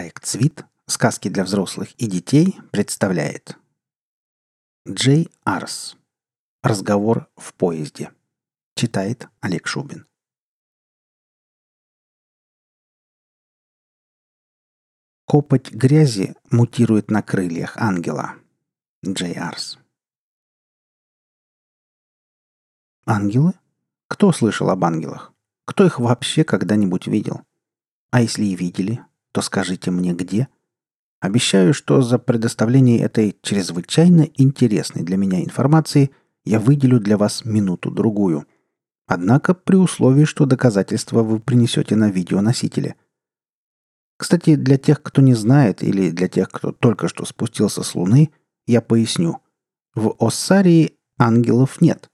Проект «Свит. Сказки для взрослых и детей» представляет Джей Арс. Разговор в поезде. Читает Олег Шубин. Копоть грязи мутирует на крыльях ангела. Джей Арс. Ангелы? Кто слышал об ангелах? Кто их вообще когда-нибудь видел? А если и видели, то скажите мне где. Обещаю, что за предоставление этой чрезвычайно интересной для меня информации я выделю для вас минуту-другую. Однако при условии, что доказательства вы принесете на видеоносителе. Кстати, для тех, кто не знает, или для тех, кто только что спустился с Луны, я поясню. В Оссарии ангелов нет.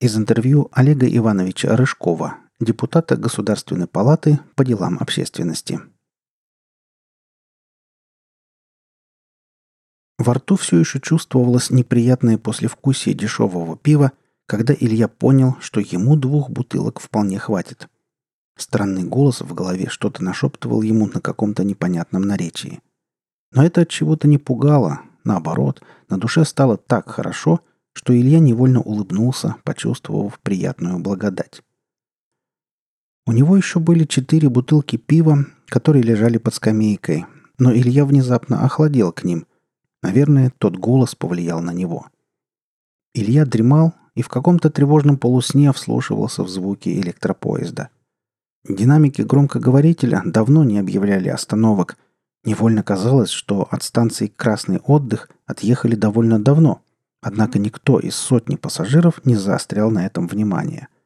Из интервью Олега Ивановича Рыжкова, депутата Государственной палаты по делам общественности. Во рту все еще чувствовалось неприятное послевкусие дешевого пива, когда Илья понял, что ему двух бутылок вполне хватит. Странный голос в голове что-то нашептывал ему на каком-то непонятном наречии. Но это от чего-то не пугало, наоборот, на душе стало так хорошо, что Илья невольно улыбнулся, почувствовав приятную благодать. У него еще были четыре бутылки пива, которые лежали под скамейкой, но Илья внезапно охладел к ним. Наверное, тот голос повлиял на него. Илья дремал и в каком-то тревожном полусне вслушивался в звуки электропоезда. Динамики громкоговорителя давно не объявляли остановок. Невольно казалось, что от станции «Красный отдых» отъехали довольно давно, однако никто из сотни пассажиров не заострял на этом внимание –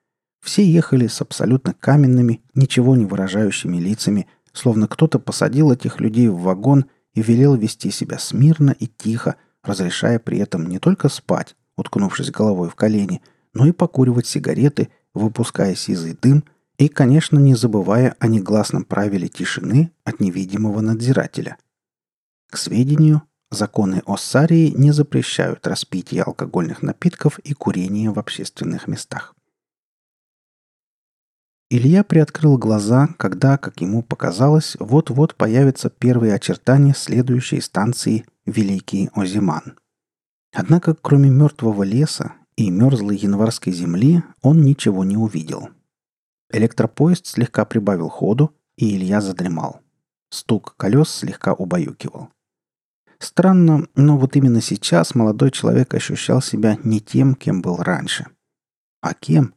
все ехали с абсолютно каменными, ничего не выражающими лицами, словно кто-то посадил этих людей в вагон и велел вести себя смирно и тихо, разрешая при этом не только спать, уткнувшись головой в колени, но и покуривать сигареты, выпуская сизый дым и, конечно, не забывая о негласном правиле тишины от невидимого надзирателя. К сведению, законы Оссарии не запрещают распитие алкогольных напитков и курение в общественных местах. Илья приоткрыл глаза, когда, как ему показалось, вот-вот появятся первые очертания следующей станции Великий Озиман. Однако, кроме мертвого леса и мерзлой январской земли, он ничего не увидел. Электропоезд слегка прибавил ходу, и Илья задремал. Стук колес слегка убаюкивал. Странно, но вот именно сейчас молодой человек ощущал себя не тем, кем был раньше. А кем?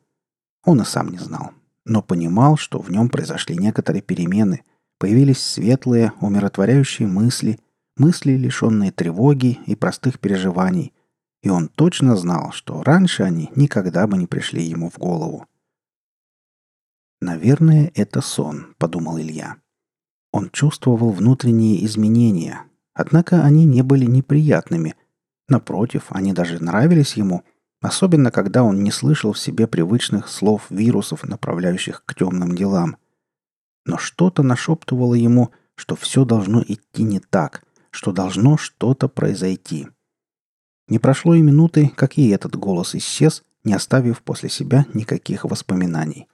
Он и сам не знал но понимал, что в нем произошли некоторые перемены, появились светлые, умиротворяющие мысли, мысли, лишенные тревоги и простых переживаний, и он точно знал, что раньше они никогда бы не пришли ему в голову. «Наверное, это сон», — подумал Илья. Он чувствовал внутренние изменения, однако они не были неприятными. Напротив, они даже нравились ему — Особенно, когда он не слышал в себе привычных слов вирусов, направляющих к темным делам. Но что-то нашептывало ему, что все должно идти не так, что должно что-то произойти. Не прошло и минуты, как и этот голос исчез, не оставив после себя никаких воспоминаний.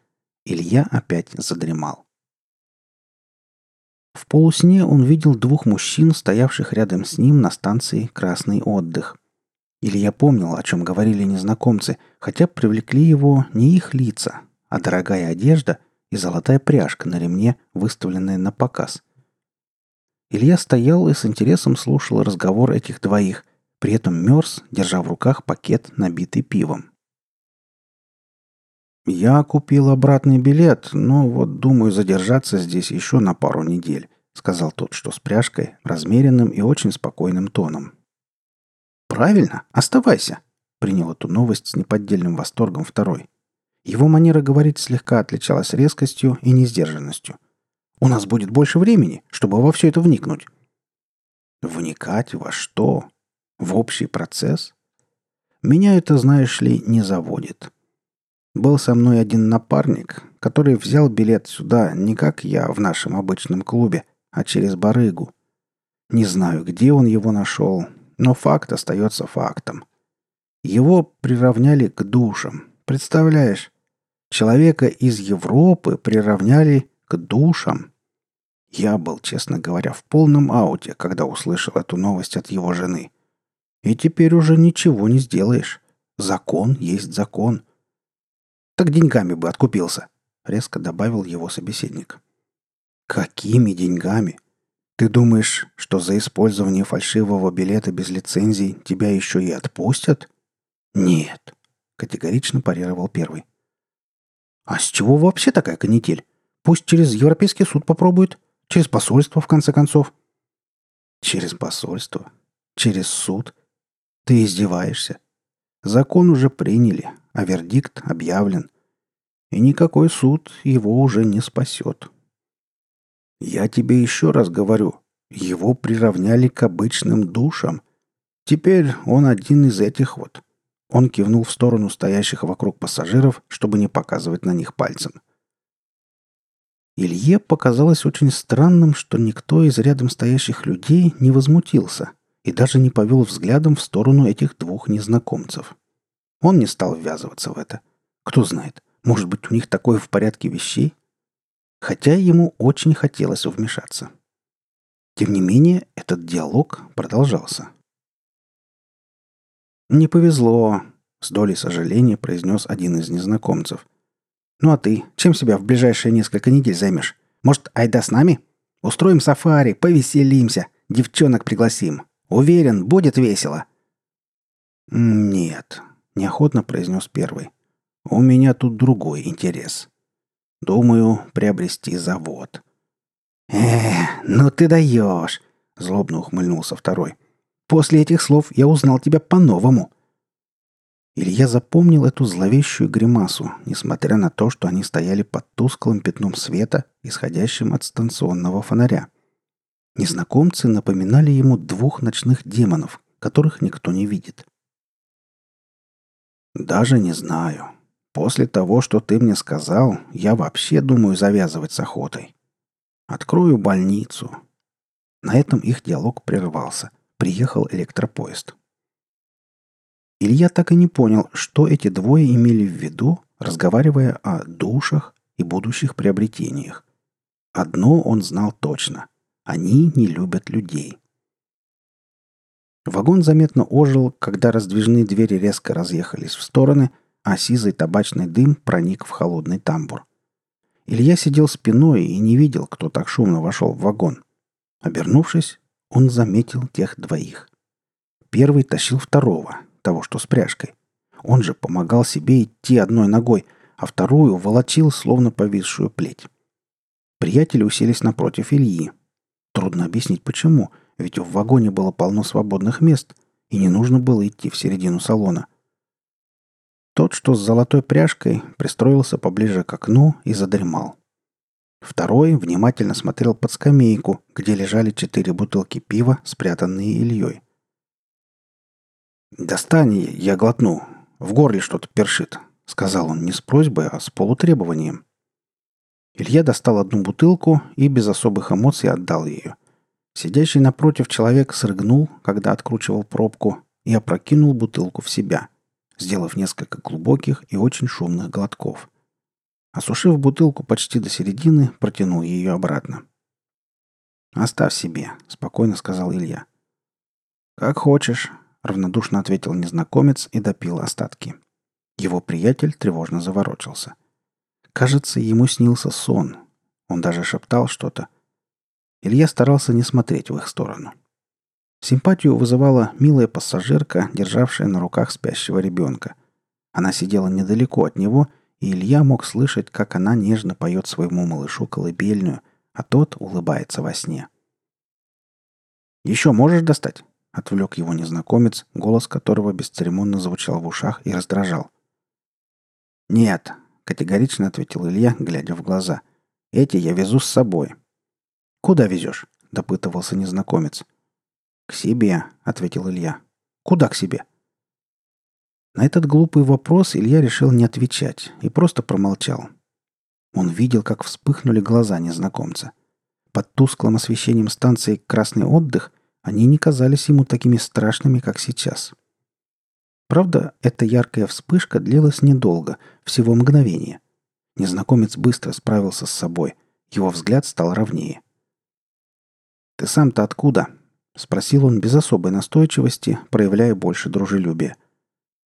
Илья опять задремал. В полусне он видел двух мужчин, стоявших рядом с ним на станции «Красный отдых». Или я помнил, о чем говорили незнакомцы, хотя привлекли его не их лица, а дорогая одежда и золотая пряжка на ремне, выставленная на показ. Илья стоял и с интересом слушал разговор этих двоих, при этом мерз, держа в руках пакет, набитый пивом. «Я купил обратный билет, но вот думаю задержаться здесь еще на пару недель», — сказал тот, что с пряжкой, размеренным и очень спокойным тоном. «Правильно, оставайся», — принял эту новость с неподдельным восторгом второй. Его манера говорить слегка отличалась резкостью и несдержанностью. «У нас будет больше времени, чтобы во все это вникнуть». «Вникать во что? В общий процесс?» «Меня это, знаешь ли, не заводит», был со мной один напарник, который взял билет сюда не как я в нашем обычном клубе, а через барыгу. Не знаю, где он его нашел, но факт остается фактом. Его приравняли к душам. Представляешь? Человека из Европы приравняли к душам. Я был, честно говоря, в полном ауте, когда услышал эту новость от его жены. И теперь уже ничего не сделаешь. Закон есть закон. Так деньгами бы откупился, резко добавил его собеседник. Какими деньгами? Ты думаешь, что за использование фальшивого билета без лицензии тебя еще и отпустят? Нет, категорично парировал первый. А с чего вообще такая канитель? Пусть через Европейский суд попробует. Через посольство, в конце концов. Через посольство? Через суд? Ты издеваешься? Закон уже приняли, а вердикт объявлен. И никакой суд его уже не спасет. Я тебе еще раз говорю, его приравняли к обычным душам. Теперь он один из этих вот. Он кивнул в сторону стоящих вокруг пассажиров, чтобы не показывать на них пальцем. Илье показалось очень странным, что никто из рядом стоящих людей не возмутился и даже не повел взглядом в сторону этих двух незнакомцев. Он не стал ввязываться в это. Кто знает, может быть, у них такое в порядке вещей? Хотя ему очень хотелось вмешаться. Тем не менее, этот диалог продолжался. «Не повезло», — с долей сожаления произнес один из незнакомцев. «Ну а ты, чем себя в ближайшие несколько недель займешь? Может, айда с нами? Устроим сафари, повеселимся, девчонок пригласим. Уверен, будет весело». «Нет», — неохотно произнес первый. «У меня тут другой интерес. Думаю, приобрести завод. «Э, ну ты даешь!» — злобно ухмыльнулся второй. «После этих слов я узнал тебя по-новому». Илья запомнил эту зловещую гримасу, несмотря на то, что они стояли под тусклым пятном света, исходящим от станционного фонаря. Незнакомцы напоминали ему двух ночных демонов, которых никто не видит. «Даже не знаю», После того, что ты мне сказал, я вообще думаю завязывать с охотой. Открою больницу. На этом их диалог прервался. Приехал электропоезд. Илья так и не понял, что эти двое имели в виду, разговаривая о душах и будущих приобретениях. Одно он знал точно. Они не любят людей. Вагон заметно ожил, когда раздвижные двери резко разъехались в стороны, а сизый табачный дым проник в холодный тамбур. Илья сидел спиной и не видел, кто так шумно вошел в вагон. Обернувшись, он заметил тех двоих. Первый тащил второго, того, что с пряжкой. Он же помогал себе идти одной ногой, а вторую волочил, словно повисшую плеть. Приятели уселись напротив Ильи. Трудно объяснить почему, ведь в вагоне было полно свободных мест, и не нужно было идти в середину салона. Тот, что с золотой пряжкой, пристроился поближе к окну и задремал. Второй внимательно смотрел под скамейку, где лежали четыре бутылки пива, спрятанные Ильей. «Достань, я глотну. В горле что-то першит», — сказал он не с просьбой, а с полутребованием. Илья достал одну бутылку и без особых эмоций отдал ее. Сидящий напротив человек срыгнул, когда откручивал пробку, и опрокинул бутылку в себя — сделав несколько глубоких и очень шумных глотков. Осушив бутылку почти до середины, протянул ее обратно. «Оставь себе», — спокойно сказал Илья. «Как хочешь», — равнодушно ответил незнакомец и допил остатки. Его приятель тревожно заворочился. Кажется, ему снился сон. Он даже шептал что-то. Илья старался не смотреть в их сторону. Симпатию вызывала милая пассажирка, державшая на руках спящего ребенка. Она сидела недалеко от него, и Илья мог слышать, как она нежно поет своему малышу колыбельную, а тот улыбается во сне. «Еще можешь достать?» — отвлек его незнакомец, голос которого бесцеремонно звучал в ушах и раздражал. «Нет», — категорично ответил Илья, глядя в глаза. «Эти я везу с собой». «Куда везешь?» — допытывался незнакомец. «К себе», — ответил Илья. «Куда к себе?» На этот глупый вопрос Илья решил не отвечать и просто промолчал. Он видел, как вспыхнули глаза незнакомца. Под тусклым освещением станции «Красный отдых» они не казались ему такими страшными, как сейчас. Правда, эта яркая вспышка длилась недолго, всего мгновение. Незнакомец быстро справился с собой. Его взгляд стал ровнее. ты сам-то откуда?» — спросил он без особой настойчивости, проявляя больше дружелюбия.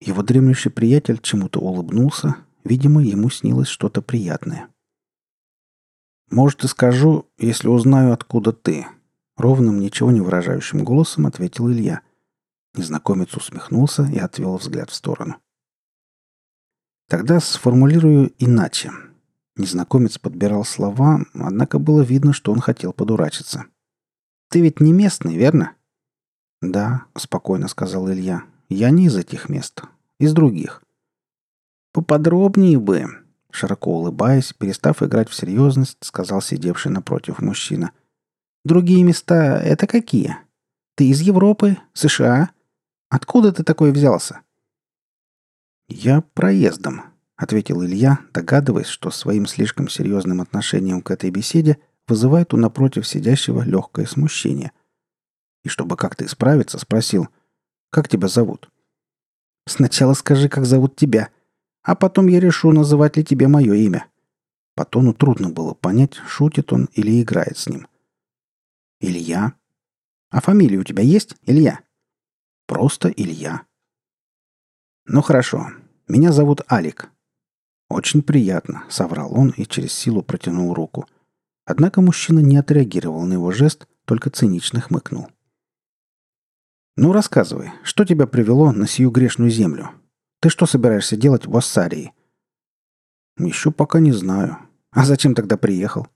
Его дремлющий приятель чему-то улыбнулся, видимо, ему снилось что-то приятное. «Может, и скажу, если узнаю, откуда ты», — ровным, ничего не выражающим голосом ответил Илья. Незнакомец усмехнулся и отвел взгляд в сторону. «Тогда сформулирую иначе», Незнакомец подбирал слова, однако было видно, что он хотел подурачиться. «Ты ведь не местный, верно?» «Да», — спокойно сказал Илья. «Я не из этих мест. Из других». «Поподробнее бы», — широко улыбаясь, перестав играть в серьезность, сказал сидевший напротив мужчина. «Другие места — это какие? Ты из Европы? США? Откуда ты такой взялся?» «Я проездом», — ответил Илья, догадываясь, что своим слишком серьезным отношением к этой беседе вызывает у напротив сидящего легкое смущение. И чтобы как-то исправиться, спросил, «Как тебя зовут?» «Сначала скажи, как зовут тебя, а потом я решу, называть ли тебе мое имя». По тону трудно было понять, шутит он или играет с ним. «Илья?» «А фамилия у тебя есть, Илья?» «Просто Илья». «Ну хорошо. Меня зовут Алик. «Очень приятно», — соврал он и через силу протянул руку. Однако мужчина не отреагировал на его жест, только цинично хмыкнул. «Ну, рассказывай, что тебя привело на сию грешную землю? Ты что собираешься делать в Ассарии?» «Еще пока не знаю. А зачем тогда приехал?»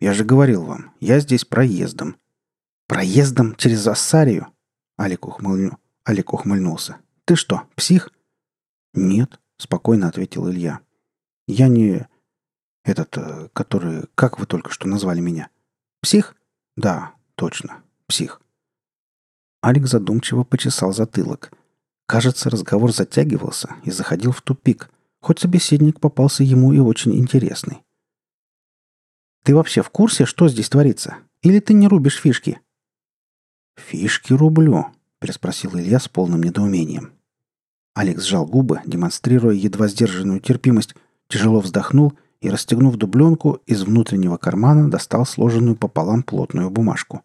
«Я же говорил вам, я здесь проездом». «Проездом через Ассарию?» Алик, ухмыльну... Алик ухмыльнулся. «Ты что, псих?» «Нет», — спокойно ответил Илья. Я не... Этот, э, который... Как вы только что назвали меня? Псих? Да, точно. Псих. Алик задумчиво почесал затылок. Кажется, разговор затягивался и заходил в тупик, хоть собеседник попался ему и очень интересный. «Ты вообще в курсе, что здесь творится? Или ты не рубишь фишки?» «Фишки рублю», — переспросил Илья с полным недоумением. Алекс сжал губы, демонстрируя едва сдержанную терпимость, Тяжело вздохнул и, расстегнув дубленку, из внутреннего кармана достал сложенную пополам плотную бумажку.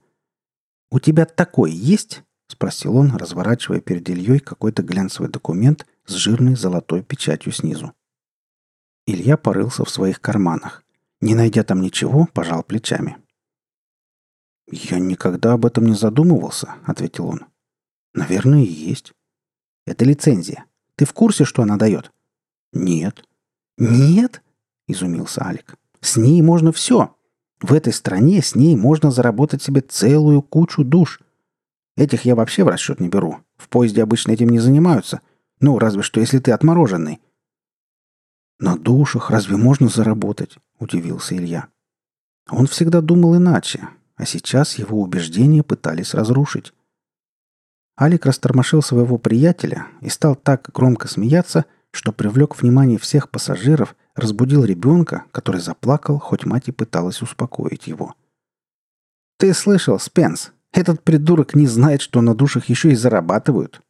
«У тебя такой есть?» — спросил он, разворачивая перед Ильей какой-то глянцевый документ с жирной золотой печатью снизу. Илья порылся в своих карманах. Не найдя там ничего, пожал плечами. «Я никогда об этом не задумывался», — ответил он. «Наверное, и есть». «Это лицензия. Ты в курсе, что она дает?» «Нет». «Нет?» – изумился Алик. «С ней можно все. В этой стране с ней можно заработать себе целую кучу душ. Этих я вообще в расчет не беру. В поезде обычно этим не занимаются. Ну, разве что, если ты отмороженный». «На душах разве можно заработать?» – удивился Илья. Он всегда думал иначе, а сейчас его убеждения пытались разрушить. Алик растормошил своего приятеля и стал так громко смеяться, что привлек внимание всех пассажиров, разбудил ребенка, который заплакал, хоть мать и пыталась успокоить его. «Ты слышал, Спенс? Этот придурок не знает, что на душах еще и зарабатывают!»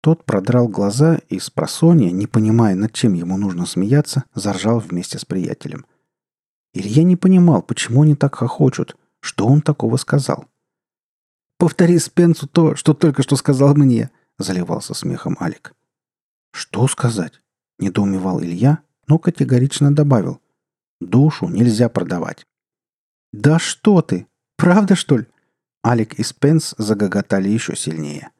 Тот продрал глаза и с просонья, не понимая, над чем ему нужно смеяться, заржал вместе с приятелем. Илья не понимал, почему они так хохочут, что он такого сказал. «Повтори Спенсу то, что только что сказал мне», — заливался смехом Алик. «Что сказать?» – недоумевал Илья, но категорично добавил. «Душу нельзя продавать». «Да что ты! Правда, что ли?» Алик и Спенс загоготали еще сильнее.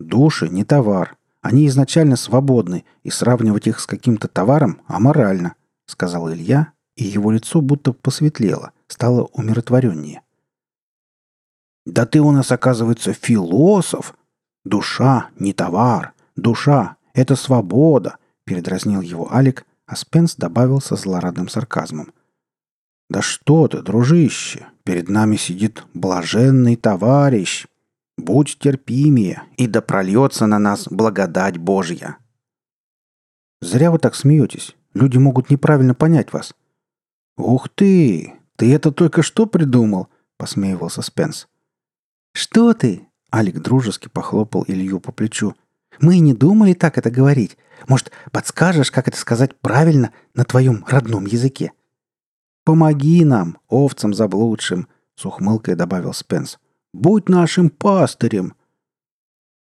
«Души не товар. Они изначально свободны, и сравнивать их с каким-то товаром аморально», — сказал Илья, и его лицо будто посветлело, стало умиротвореннее. «Да ты у нас, оказывается, философ! Душа не товар, Душа — это свобода!» — передразнил его Алик, а Спенс добавил со злорадным сарказмом. «Да что ты, дружище! Перед нами сидит блаженный товарищ! Будь терпимее, и да прольется на нас благодать Божья!» «Зря вы так смеетесь. Люди могут неправильно понять вас». «Ух ты! Ты это только что придумал?» — посмеивался Спенс. «Что ты?» — Алик дружески похлопал Илью по плечу. Мы и не думали так это говорить. Может, подскажешь, как это сказать правильно на твоем родном языке? Помоги нам, овцам заблудшим, — с ухмылкой добавил Спенс. «Будь нашим пастырем!»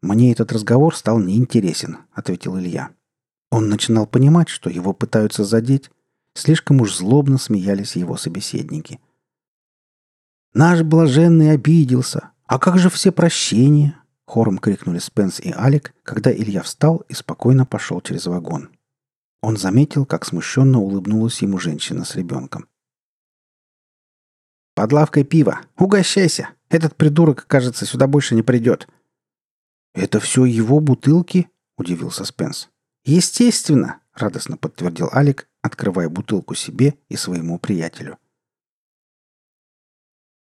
«Мне этот разговор стал неинтересен», — ответил Илья. Он начинал понимать, что его пытаются задеть. Слишком уж злобно смеялись его собеседники. «Наш блаженный обиделся! А как же все прощения?» — хором крикнули Спенс и Алик, когда Илья встал и спокойно пошел через вагон. Он заметил, как смущенно улыбнулась ему женщина с ребенком. «Под лавкой пива! Угощайся! Этот придурок, кажется, сюда больше не придет!» «Это все его бутылки?» — удивился Спенс. «Естественно!» — радостно подтвердил Алик, открывая бутылку себе и своему приятелю.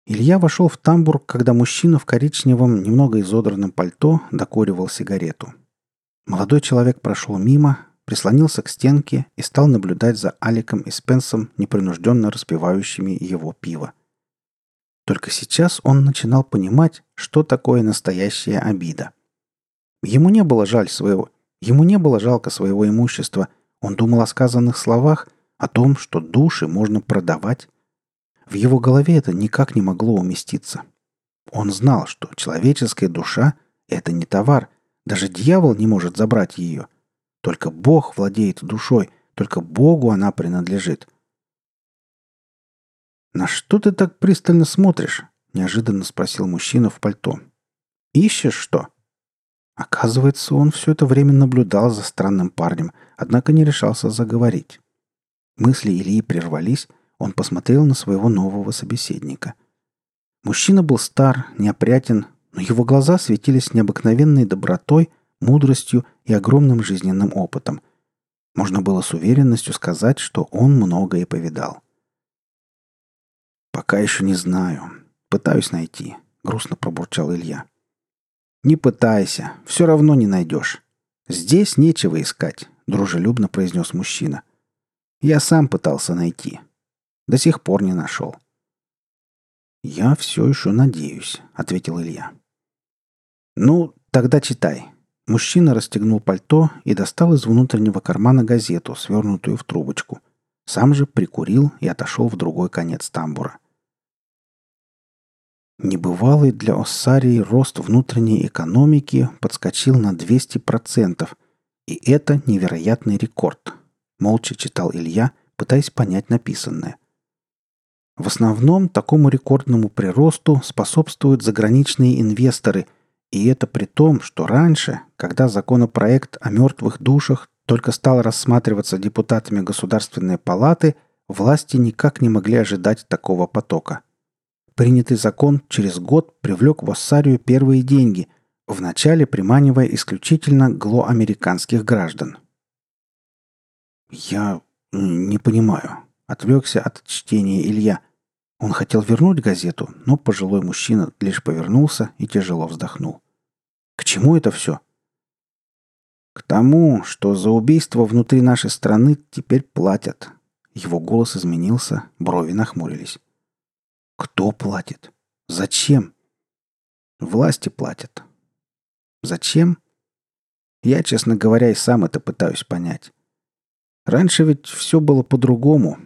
Илья вошел в тамбур, когда мужчина в коричневом, немного изодранном пальто докуривал сигарету. Молодой человек прошел мимо, прислонился к стенке и стал наблюдать за Аликом и Спенсом, непринужденно распивающими его пиво. Только сейчас он начинал понимать, что такое настоящая обида. Ему не было жаль своего, ему не было жалко своего имущества. Он думал о сказанных словах, о том, что души можно продавать, в его голове это никак не могло уместиться. Он знал, что человеческая душа — это не товар, даже дьявол не может забрать ее. Только Бог владеет душой, только Богу она принадлежит. «На что ты так пристально смотришь?» — неожиданно спросил мужчина в пальто. «Ищешь что?» Оказывается, он все это время наблюдал за странным парнем, однако не решался заговорить. Мысли Ильи прервались, он посмотрел на своего нового собеседника. Мужчина был стар, неопрятен, но его глаза светились необыкновенной добротой, мудростью и огромным жизненным опытом. Можно было с уверенностью сказать, что он многое повидал. «Пока еще не знаю. Пытаюсь найти», — грустно пробурчал Илья. «Не пытайся, все равно не найдешь. Здесь нечего искать», — дружелюбно произнес мужчина. «Я сам пытался найти. До сих пор не нашел. «Я все еще надеюсь», — ответил Илья. «Ну, тогда читай». Мужчина расстегнул пальто и достал из внутреннего кармана газету, свернутую в трубочку. Сам же прикурил и отошел в другой конец тамбура. Небывалый для Оссарии рост внутренней экономики подскочил на 200%, и это невероятный рекорд. Молча читал Илья, пытаясь понять написанное – в основном такому рекордному приросту способствуют заграничные инвесторы, и это при том, что раньше, когда законопроект о мертвых душах только стал рассматриваться депутатами Государственной палаты, власти никак не могли ожидать такого потока. Принятый закон через год привлек в Оссарию первые деньги, вначале приманивая исключительно глоамериканских граждан. «Я не понимаю», — отвлекся от чтения Илья. Он хотел вернуть газету, но пожилой мужчина лишь повернулся и тяжело вздохнул. «К чему это все?» «К тому, что за убийство внутри нашей страны теперь платят». Его голос изменился, брови нахмурились. «Кто платит? Зачем?» «Власти платят». «Зачем?» Я, честно говоря, и сам это пытаюсь понять. Раньше ведь все было по-другому,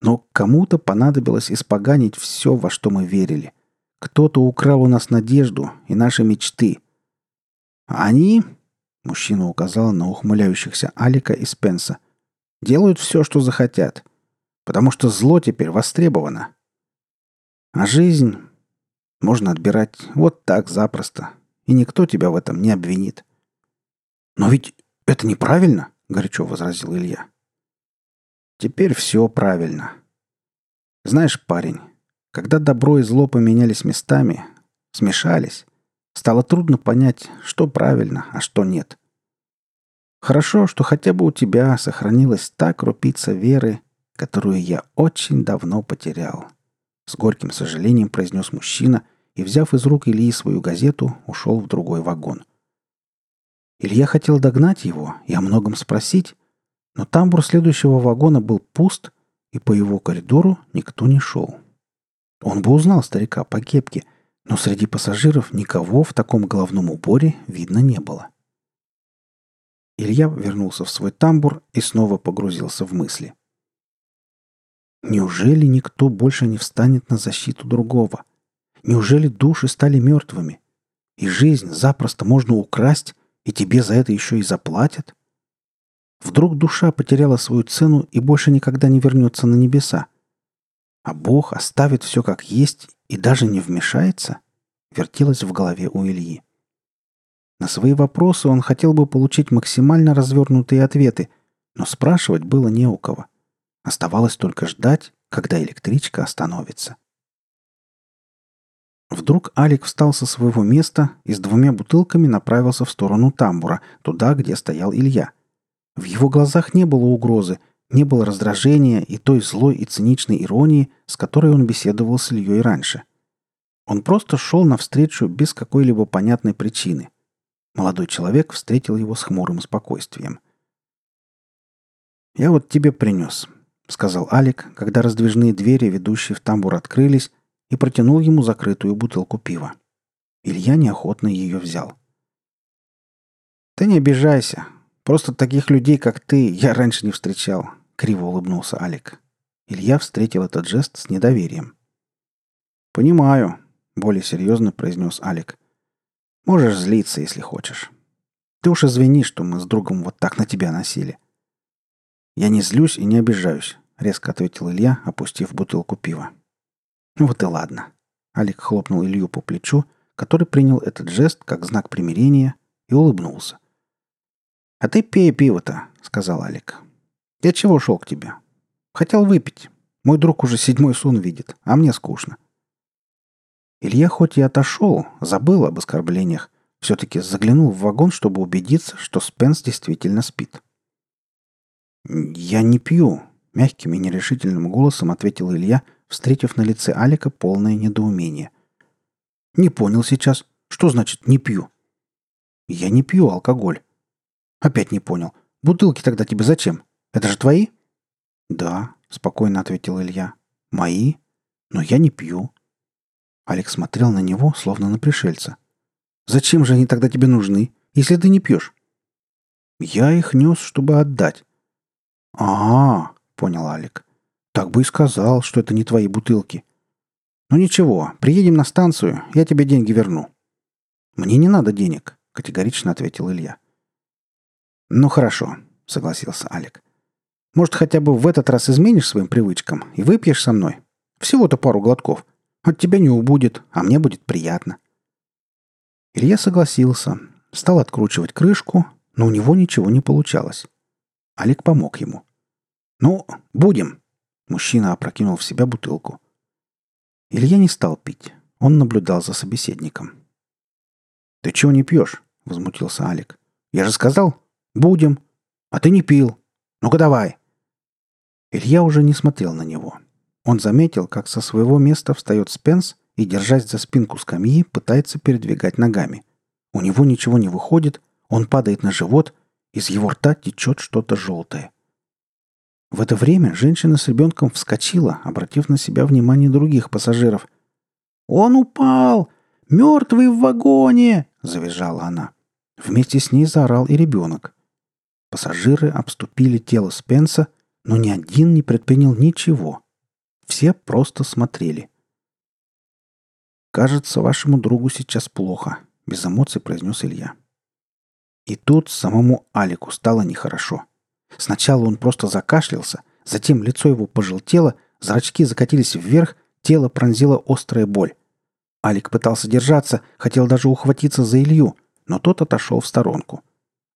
но кому-то понадобилось испоганить все, во что мы верили. Кто-то украл у нас надежду и наши мечты. Они, мужчина указал на ухмыляющихся Алика и Спенса, делают все, что захотят, потому что зло теперь востребовано. А жизнь можно отбирать вот так запросто, и никто тебя в этом не обвинит. Но ведь это неправильно, горячо возразил Илья. Теперь все правильно. Знаешь, парень, когда добро и зло поменялись местами, смешались, стало трудно понять, что правильно, а что нет. Хорошо, что хотя бы у тебя сохранилась та крупица веры, которую я очень давно потерял. С горьким сожалением произнес мужчина и, взяв из рук Ильи свою газету, ушел в другой вагон. Илья хотел догнать его и о многом спросить, но тамбур следующего вагона был пуст, и по его коридору никто не шел. Он бы узнал старика по кепке, но среди пассажиров никого в таком головном уборе видно не было. Илья вернулся в свой тамбур и снова погрузился в мысли. Неужели никто больше не встанет на защиту другого? Неужели души стали мертвыми? И жизнь запросто можно украсть, и тебе за это еще и заплатят? Вдруг душа потеряла свою цену и больше никогда не вернется на небеса? А Бог оставит все как есть и даже не вмешается? Вертелось в голове у Ильи. На свои вопросы он хотел бы получить максимально развернутые ответы, но спрашивать было не у кого. Оставалось только ждать, когда электричка остановится. Вдруг Алик встал со своего места и с двумя бутылками направился в сторону тамбура, туда, где стоял Илья. В его глазах не было угрозы, не было раздражения и той злой и циничной иронии, с которой он беседовал с Ильей раньше. Он просто шел навстречу без какой-либо понятной причины. Молодой человек встретил его с хмурым спокойствием. «Я вот тебе принес», — сказал Алик, когда раздвижные двери, ведущие в тамбур, открылись, и протянул ему закрытую бутылку пива. Илья неохотно ее взял. «Ты не обижайся. Просто таких людей, как ты, я раньше не встречал», — криво улыбнулся Алик. Илья встретил этот жест с недоверием. «Понимаю», — более серьезно произнес Алик. «Можешь злиться, если хочешь. Ты уж извини, что мы с другом вот так на тебя носили». «Я не злюсь и не обижаюсь», — резко ответил Илья, опустив бутылку пива. Ну вот и ладно. Алик хлопнул Илью по плечу, который принял этот жест как знак примирения и улыбнулся. «А ты пей пиво-то», — сказал Алик. «Я чего шел к тебе? Хотел выпить. Мой друг уже седьмой сон видит, а мне скучно». Илья хоть и отошел, забыл об оскорблениях, все-таки заглянул в вагон, чтобы убедиться, что Спенс действительно спит. «Я не пью», — мягким и нерешительным голосом ответил Илья, встретив на лице Алика полное недоумение. «Не понял сейчас. Что значит «не пью»?» «Я не пью алкоголь». «Опять не понял. Бутылки тогда тебе зачем? Это же твои?» «Да», — спокойно ответил Илья. «Мои? Но я не пью». Алекс смотрел на него, словно на пришельца. «Зачем же они тогда тебе нужны, если ты не пьешь?» «Я их нес, чтобы отдать». «А, понял Алик. Так бы и сказал, что это не твои бутылки. Ну ничего, приедем на станцию, я тебе деньги верну. Мне не надо денег, категорично ответил Илья. Ну хорошо, согласился Алик. Может, хотя бы в этот раз изменишь своим привычкам и выпьешь со мной? Всего-то пару глотков. От тебя не убудет, а мне будет приятно. Илья согласился, стал откручивать крышку, но у него ничего не получалось. Алик помог ему. «Ну, будем», Мужчина опрокинул в себя бутылку. Илья не стал пить. Он наблюдал за собеседником. «Ты чего не пьешь?» — возмутился Алик. «Я же сказал, будем. А ты не пил. Ну-ка давай!» Илья уже не смотрел на него. Он заметил, как со своего места встает Спенс и, держась за спинку скамьи, пытается передвигать ногами. У него ничего не выходит, он падает на живот, из его рта течет что-то желтое. В это время женщина с ребенком вскочила, обратив на себя внимание других пассажиров. «Он упал! Мертвый в вагоне!» — завизжала она. Вместе с ней заорал и ребенок. Пассажиры обступили тело Спенса, но ни один не предпринял ничего. Все просто смотрели. «Кажется, вашему другу сейчас плохо», — без эмоций произнес Илья. И тут самому Алику стало нехорошо. — Сначала он просто закашлялся, затем лицо его пожелтело, зрачки закатились вверх, тело пронзила острая боль. Алик пытался держаться, хотел даже ухватиться за Илью, но тот отошел в сторонку.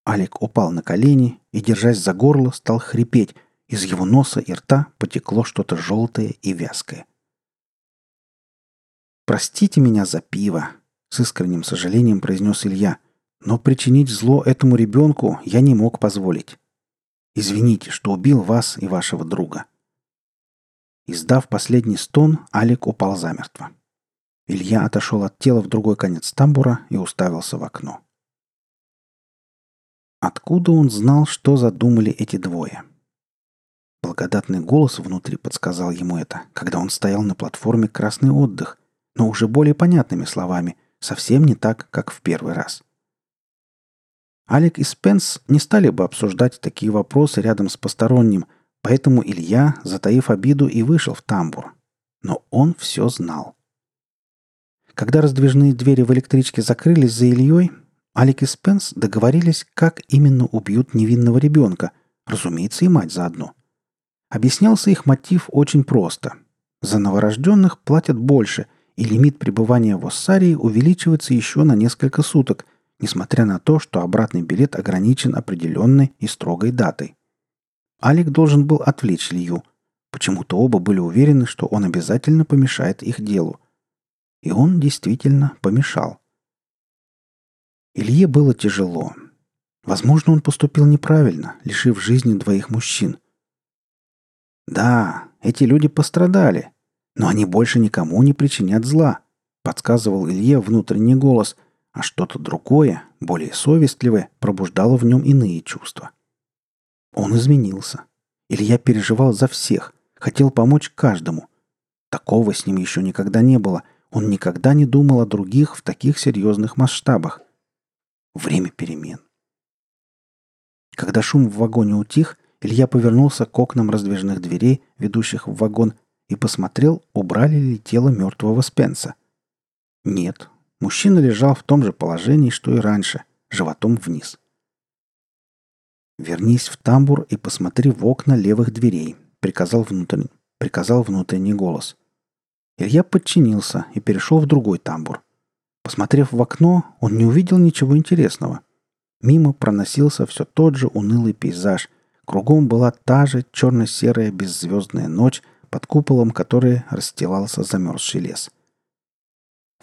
Алик упал на колени и, держась за горло, стал хрипеть. Из его носа и рта потекло что-то желтое и вязкое. «Простите меня за пиво», — с искренним сожалением произнес Илья. «Но причинить зло этому ребенку я не мог позволить. Извините, что убил вас и вашего друга». Издав последний стон, Алик упал замертво. Илья отошел от тела в другой конец тамбура и уставился в окно. Откуда он знал, что задумали эти двое? Благодатный голос внутри подсказал ему это, когда он стоял на платформе «Красный отдых», но уже более понятными словами, совсем не так, как в первый раз – Алик и Спенс не стали бы обсуждать такие вопросы рядом с посторонним, Поэтому Илья, затаив обиду, и вышел в тамбур. Но он все знал. Когда раздвижные двери в электричке закрылись за Ильей, Алик и Спенс договорились, как именно убьют невинного ребенка, разумеется, и мать заодно. Объяснялся их мотив очень просто. За новорожденных платят больше, и лимит пребывания в Оссарии увеличивается еще на несколько суток, несмотря на то, что обратный билет ограничен определенной и строгой датой. Алик должен был отвлечь Лью. Почему-то оба были уверены, что он обязательно помешает их делу. И он действительно помешал. Илье было тяжело. Возможно, он поступил неправильно, лишив жизни двоих мужчин. Да, эти люди пострадали, но они больше никому не причинят зла, подсказывал Илье внутренний голос, а что-то другое, более совестливое, пробуждало в нем иные чувства. Он изменился. Илья переживал за всех, хотел помочь каждому. Такого с ним еще никогда не было. Он никогда не думал о других в таких серьезных масштабах. Время перемен. Когда шум в вагоне утих, Илья повернулся к окнам раздвижных дверей, ведущих в вагон, и посмотрел, убрали ли тело мертвого Спенса. Нет, мужчина лежал в том же положении, что и раньше, животом вниз. «Вернись в тамбур и посмотри в окна левых дверей», — приказал внутренний, приказал внутренний голос. Илья подчинился и перешел в другой тамбур. Посмотрев в окно, он не увидел ничего интересного. Мимо проносился все тот же унылый пейзаж. Кругом была та же черно-серая беззвездная ночь, под куполом которой расстилался замерзший лес.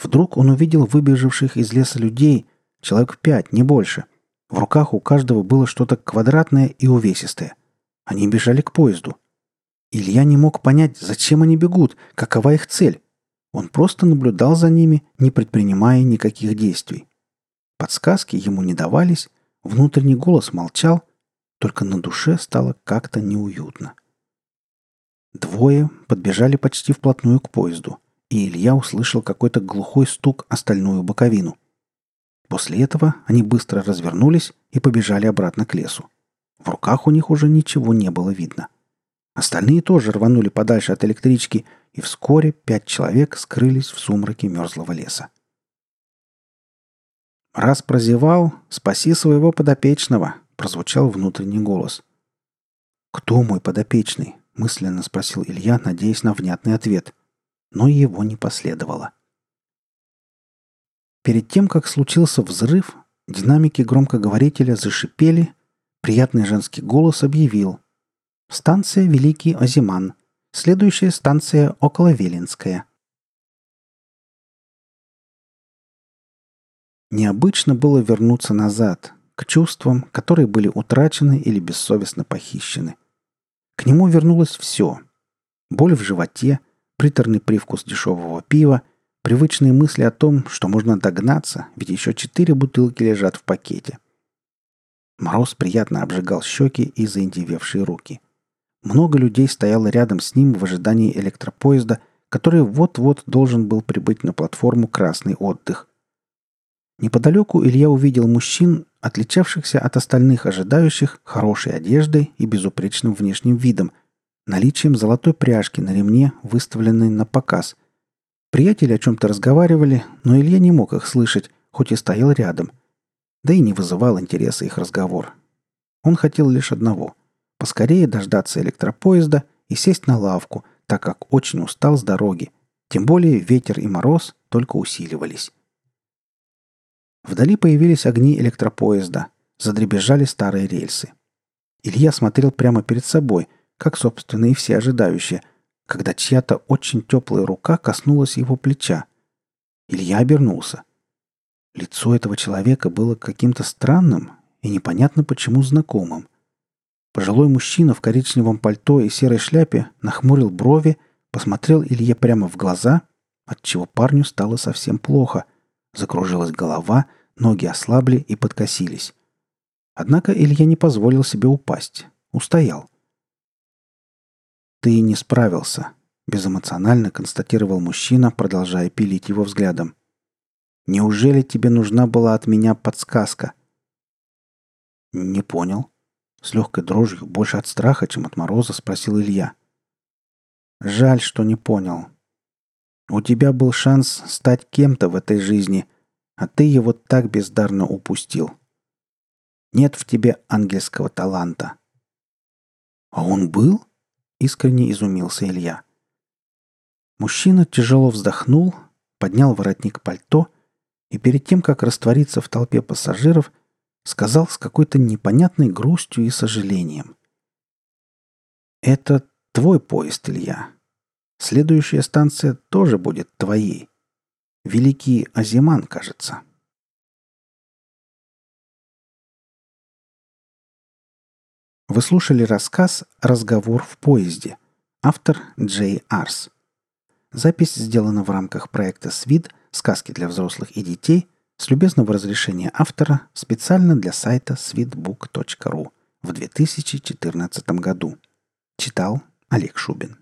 Вдруг он увидел выбежавших из леса людей, человек пять, не больше — в руках у каждого было что-то квадратное и увесистое. Они бежали к поезду. Илья не мог понять, зачем они бегут, какова их цель. Он просто наблюдал за ними, не предпринимая никаких действий. Подсказки ему не давались, внутренний голос молчал, только на душе стало как-то неуютно. Двое подбежали почти вплотную к поезду, и Илья услышал какой-то глухой стук о стальную боковину – После этого они быстро развернулись и побежали обратно к лесу. В руках у них уже ничего не было видно. Остальные тоже рванули подальше от электрички, и вскоре пять человек скрылись в сумраке мерзлого леса. «Раз прозевал, спаси своего подопечного», — прозвучал внутренний голос. «Кто мой подопечный?» — мысленно спросил Илья, надеясь на внятный ответ. Но его не последовало. Перед тем, как случился взрыв, динамики громкоговорителя зашипели, приятный женский голос объявил «Станция Великий Озиман. Следующая станция Околовеленская». Необычно было вернуться назад, к чувствам, которые были утрачены или бессовестно похищены. К нему вернулось все. Боль в животе, приторный привкус дешевого пива – Привычные мысли о том, что можно догнаться, ведь еще четыре бутылки лежат в пакете. Мороз приятно обжигал щеки и заиндевевшие руки. Много людей стояло рядом с ним в ожидании электропоезда, который вот-вот должен был прибыть на платформу «Красный отдых». Неподалеку Илья увидел мужчин, отличавшихся от остальных ожидающих хорошей одеждой и безупречным внешним видом, наличием золотой пряжки на ремне, выставленной на показ – Приятели о чем-то разговаривали, но Илья не мог их слышать, хоть и стоял рядом. Да и не вызывал интереса их разговор. Он хотел лишь одного – поскорее дождаться электропоезда и сесть на лавку, так как очень устал с дороги. Тем более ветер и мороз только усиливались. Вдали появились огни электропоезда, задребезжали старые рельсы. Илья смотрел прямо перед собой, как, собственно, и все ожидающие – когда чья-то очень теплая рука коснулась его плеча. Илья обернулся. Лицо этого человека было каким-то странным и непонятно почему знакомым. Пожилой мужчина в коричневом пальто и серой шляпе нахмурил брови, посмотрел Илье прямо в глаза, отчего парню стало совсем плохо. Закружилась голова, ноги ослабли и подкосились. Однако Илья не позволил себе упасть. Устоял – «Ты не справился», — безэмоционально констатировал мужчина, продолжая пилить его взглядом. «Неужели тебе нужна была от меня подсказка?» «Не понял». С легкой дрожью, больше от страха, чем от мороза, спросил Илья. Жаль, что не понял. У тебя был шанс стать кем-то в этой жизни, а ты его так бездарно упустил. Нет в тебе ангельского таланта. А он был? Искренне изумился Илья. Мужчина тяжело вздохнул, поднял воротник пальто и перед тем, как раствориться в толпе пассажиров, сказал с какой-то непонятной грустью и сожалением. «Это твой поезд, Илья. Следующая станция тоже будет твоей. Великий Азиман, кажется». Вы слушали рассказ «Разговор в поезде». Автор Джей Арс. Запись сделана в рамках проекта «СВИД. Сказки для взрослых и детей» с любезного разрешения автора специально для сайта sweetbook.ru в 2014 году. Читал Олег Шубин.